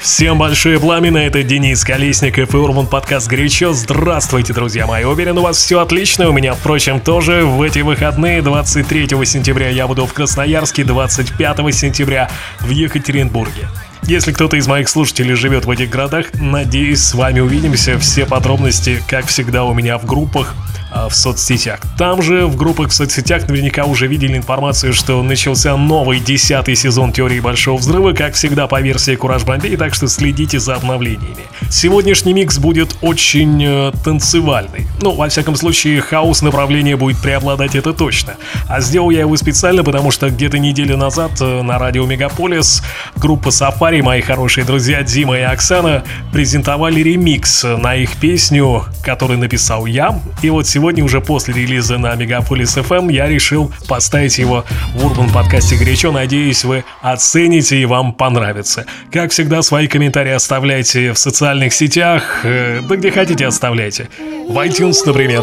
Всем большое пламя, это Денис Колесников и Урбан подкаст «Горячо». Здравствуйте, друзья мои. Уверен, у вас все отлично, у меня, впрочем, тоже. В эти выходные 23 сентября я буду в Красноярске, 25 сентября в Екатеринбурге. Если кто-то из моих слушателей живет в этих городах, надеюсь, с вами увидимся. Все подробности, как всегда, у меня в группах в соцсетях. Там же в группах в соцсетях наверняка уже видели информацию, что начался новый десятый сезон теории Большого Взрыва, как всегда по версии Кураж Бомбей, так что следите за обновлениями. Сегодняшний микс будет очень э, танцевальный. Ну, во всяком случае, хаос направление будет преобладать, это точно. А сделал я его специально, потому что где-то неделю назад э, на радио Мегаполис группа Сафари, мои хорошие друзья Дима и Оксана, презентовали ремикс на их песню, которую написал я. И вот сегодня сегодня уже после релиза на Мегаполис FM я решил поставить его в Урбан подкасте горячо. Надеюсь, вы оцените и вам понравится. Как всегда, свои комментарии оставляйте в социальных сетях, э, да где хотите оставляйте. В iTunes, например.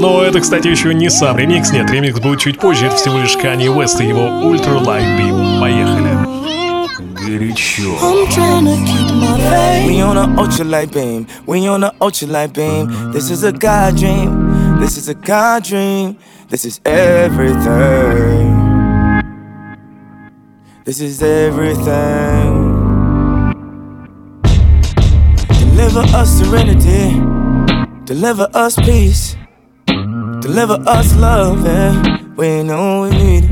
Но это, кстати, еще не сам ремикс, нет, ремикс будет чуть позже, это всего лишь Kanye West и его Ultra Light Beam. Поехали. горячо. We on a ultralight beam. We on a ultralight beam. This is a God dream. This is a God dream. This is everything. This is everything. Deliver us serenity. Deliver us peace. Deliver us love. Yeah. We know we need it.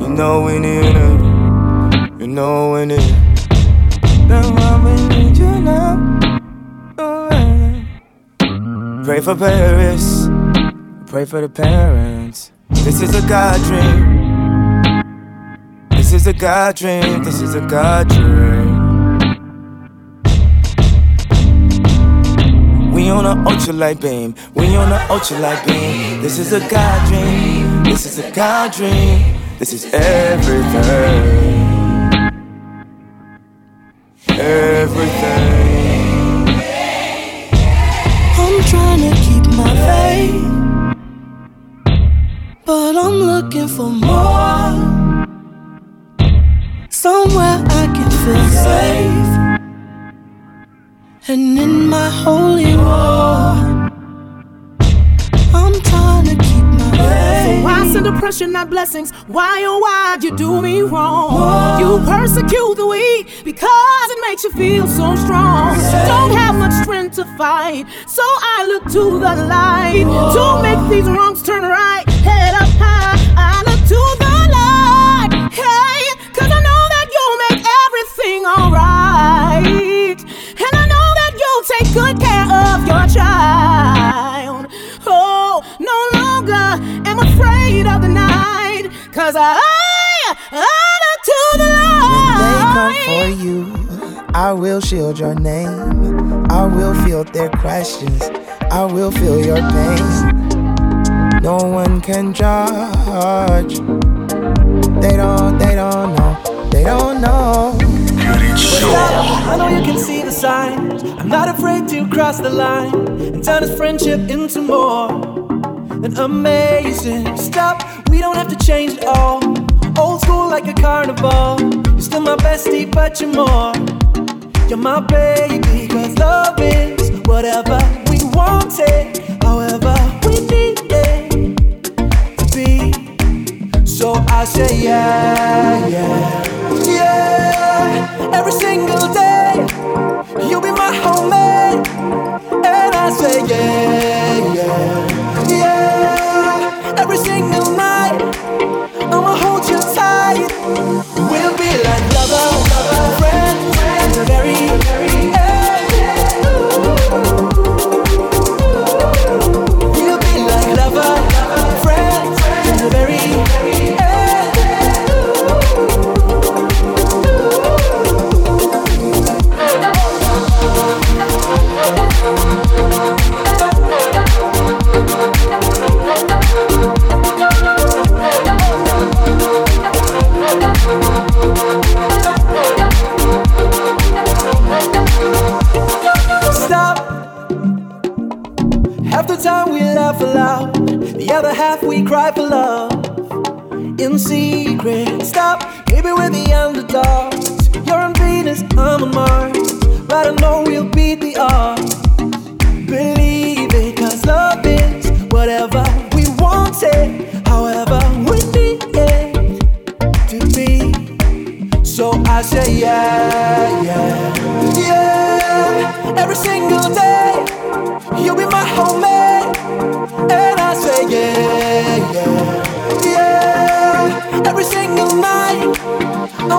You know we need it. You know we need it. Pray for Paris, pray for the parents. This is a God dream. This is a God dream. This is a God dream. We on an ultralight beam. We on an ultralight beam. This is a God dream. This is a God dream. This is everything. Everything. My but I'm looking for more. Somewhere I can feel safe, and in my holy war. Why send oppression, not blessings? Why, oh, why'd you do me wrong? You persecute the weak because it makes you feel so strong. Don't have much strength to fight, so I look to the light to make these wrongs turn right. Head up high, I look to the light. Hey, cause I know that you'll make everything alright. And I know that you'll take good care of your child. Am afraid of the night. Cause I, I look to the light. When they come for you, I will shield your name. I will field their questions. I will feel your pain. No one can judge. They don't, they don't know. They don't know. I know you can see the signs. I'm not afraid to cross the line and turn this friendship into more and amazing. Stop, we don't have to change it all. Old school like a carnival. You're still my bestie, but you're more. You're my baby, cause love is whatever we want it, however we need it to be. So I say, yeah, yeah, yeah. Every single day, you'll be my homie. And I say, yeah secret. Stop, keep with the young.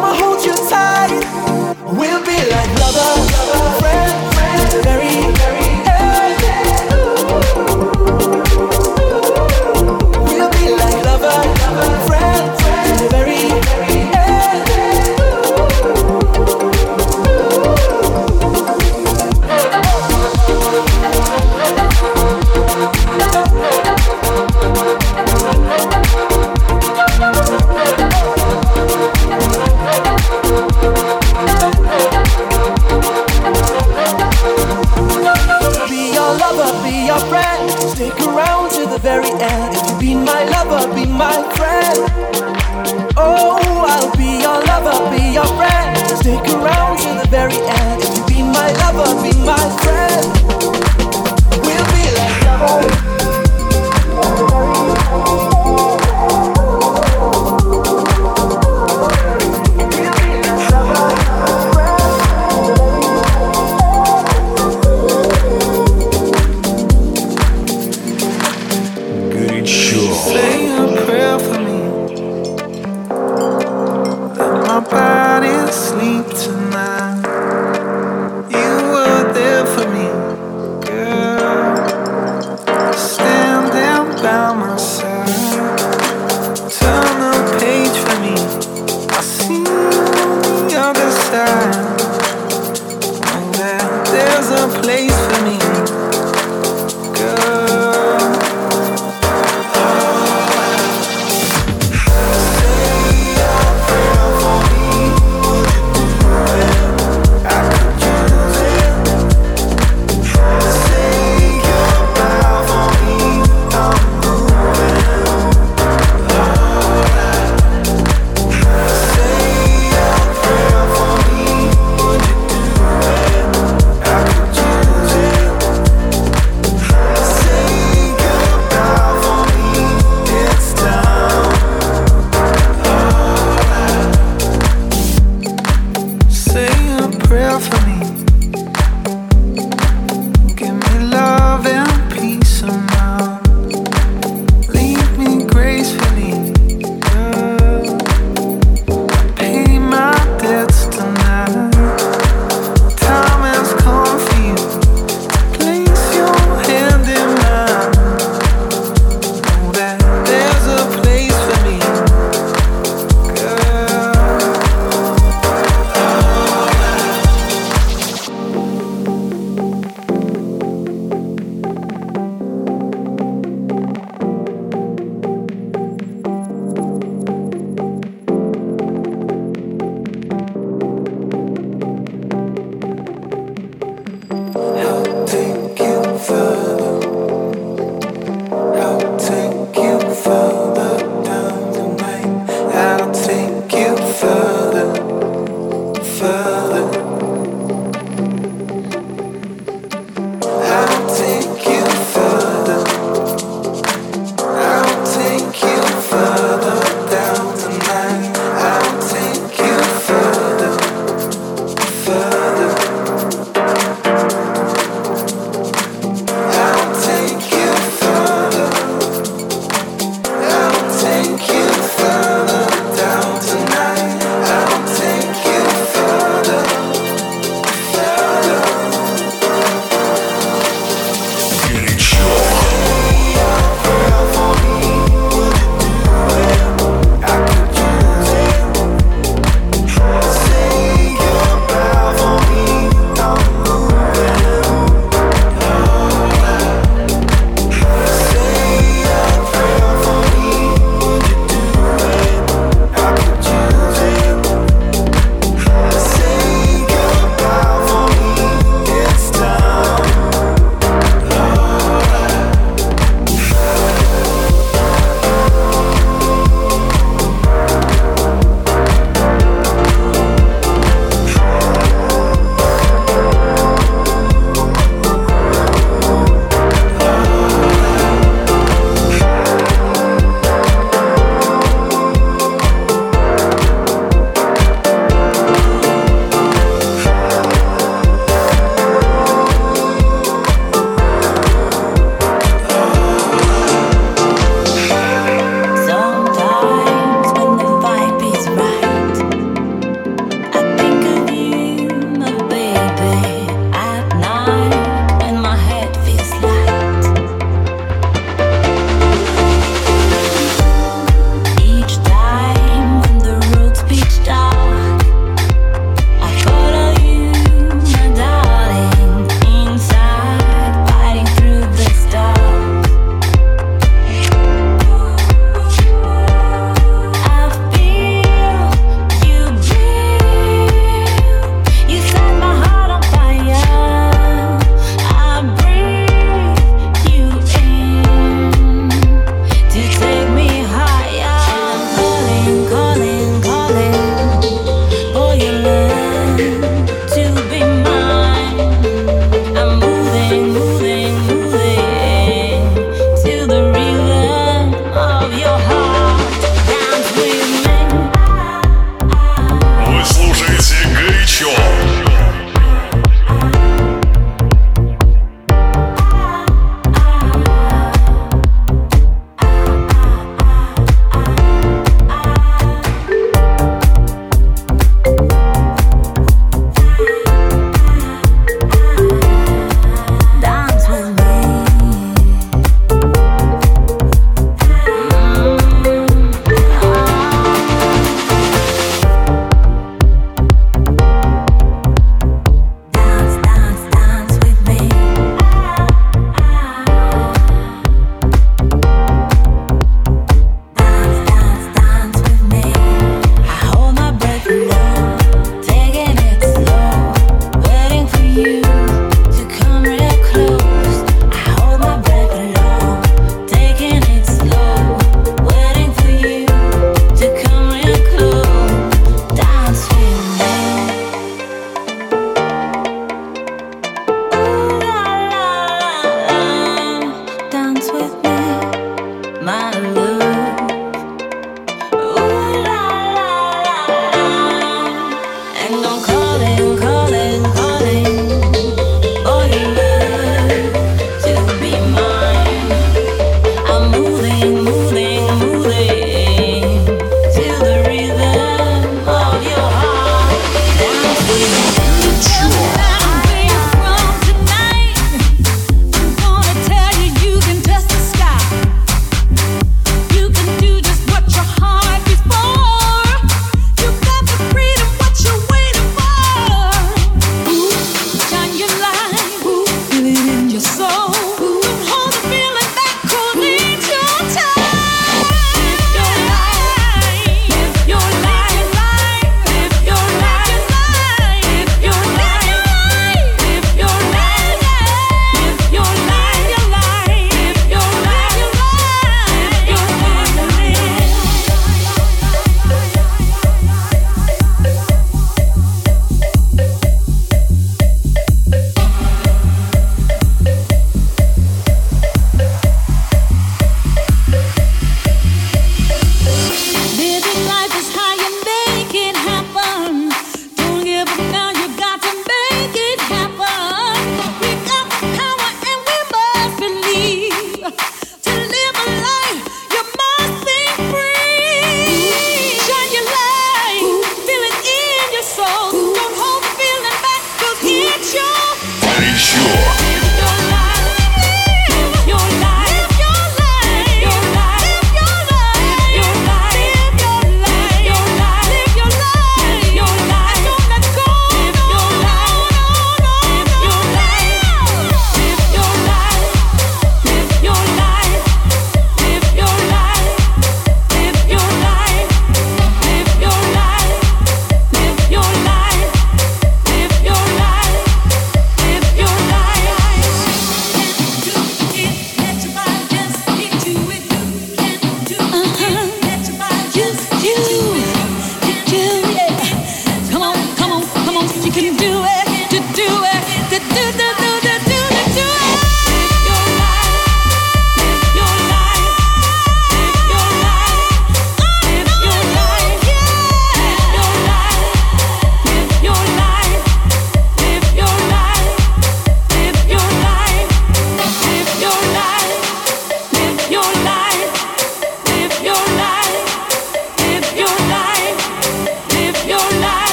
my heart.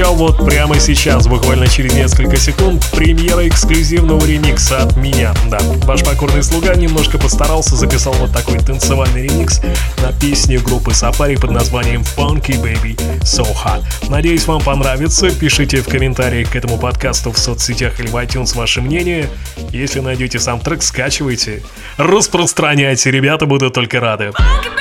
Обещал, вот прямо сейчас, буквально через несколько секунд, премьера эксклюзивного ремикса от меня. Да, ваш покорный слуга немножко постарался, записал вот такой танцевальный ремикс на песню группы Сапари под названием Funky Baby So Hot. Надеюсь, вам понравится. Пишите в комментариях к этому подкасту в соцсетях или в iTunes ваше мнение. Если найдете сам трек, скачивайте, распространяйте, ребята будут только рады. We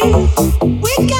We got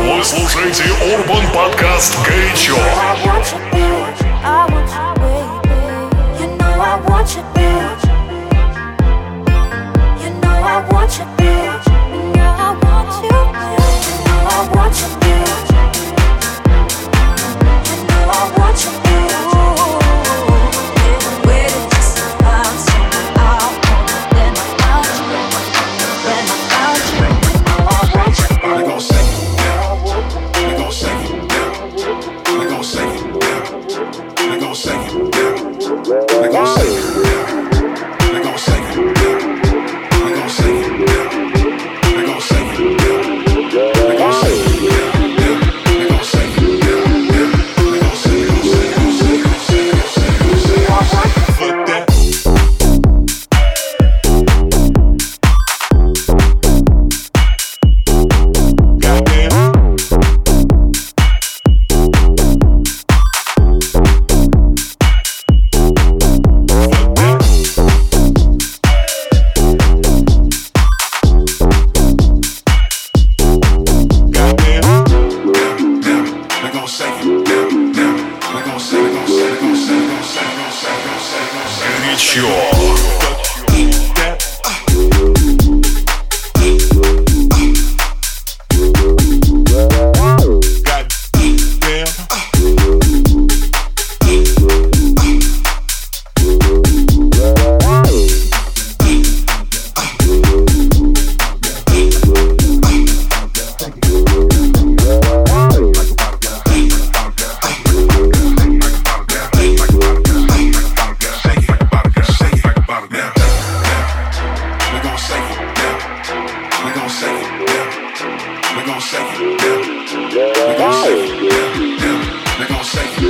Вы слушаете Urban Podcast «Горячо». gon' shake it, yeah. We gon' shake it, yeah, yeah. We gon' shake it.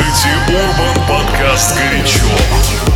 слушаете Urban Podcast «Горячо».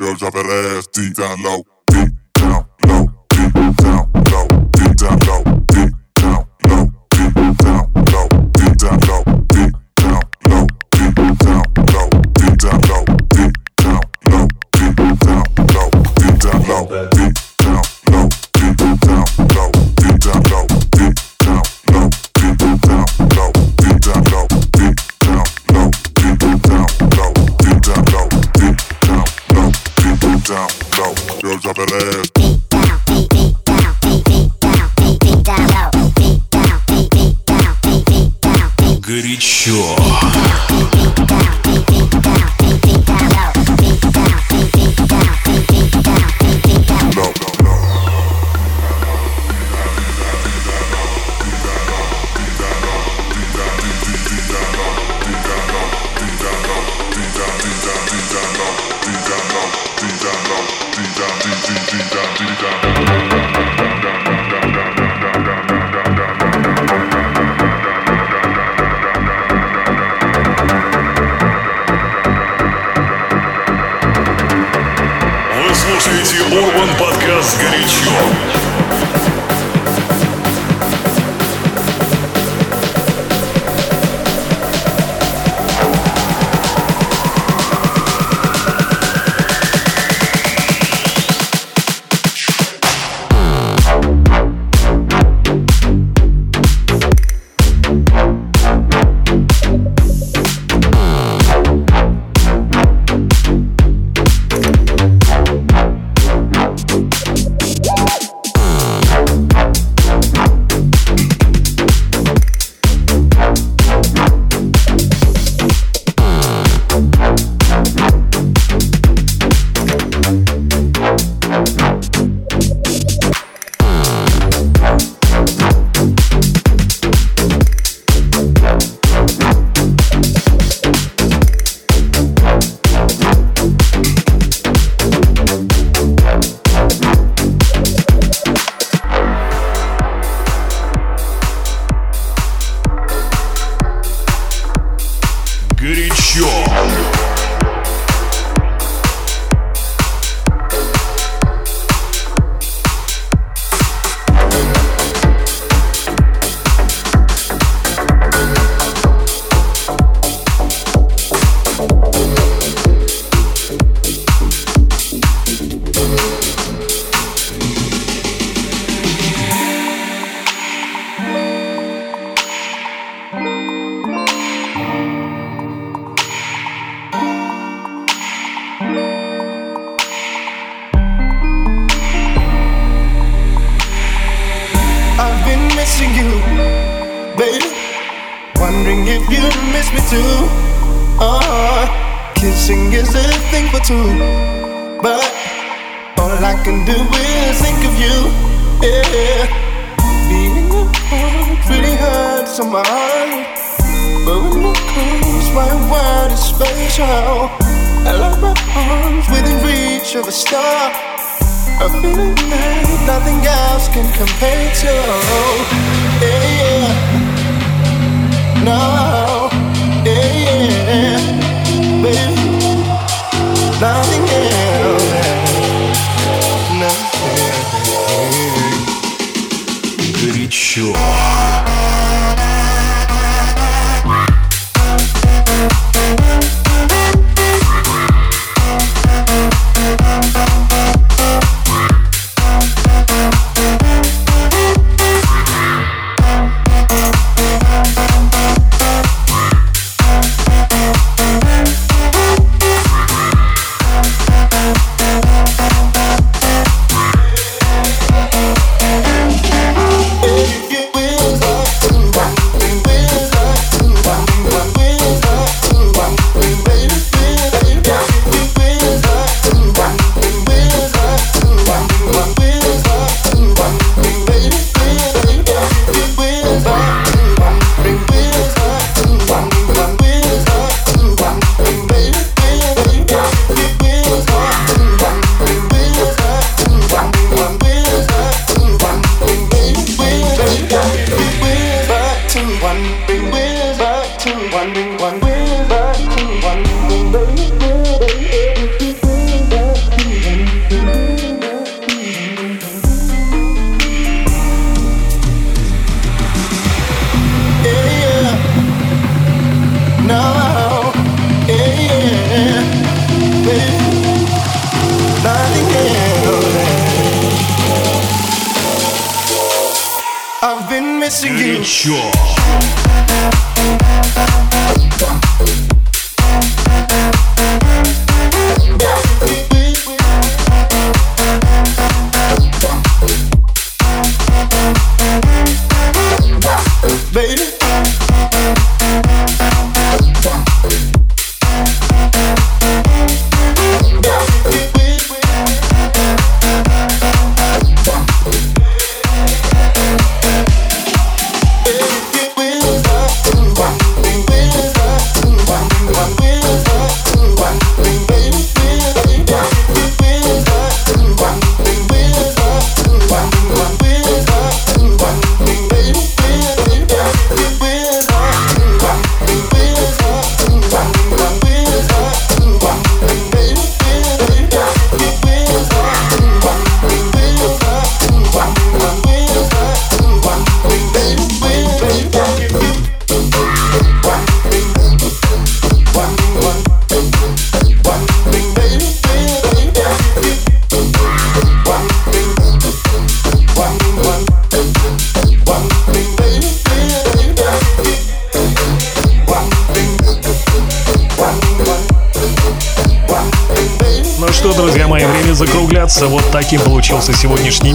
Yo ya veré, estiralo. Feels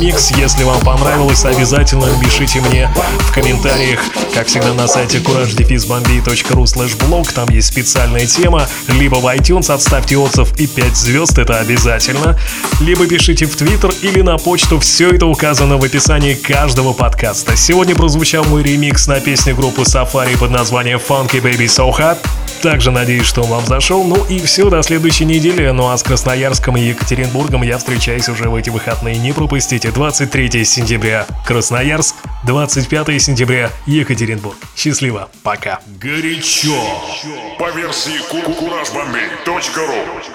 микс. Если вам понравилось, обязательно пишите мне в комментариях, как всегда на сайте courage-bombay.ru blog. Там есть специальная тема. Либо в iTunes отставьте отзыв и 5 звезд, это обязательно. Либо пишите в Twitter или на почту. Все это указано в описании каждого подкаста. Сегодня прозвучал мой ремикс на песню группы Safari под названием Funky Baby So Hot. Также надеюсь, что он вам зашел. Ну и все, до следующей недели. Ну а с Красноярском и Екатеринбургом я встречаюсь уже в эти выходные. Не пропустите. 23 сентября Красноярск, 25 сентября Екатеринбург. Счастливо. Пока. Горячо. По версии куражбомбей.ру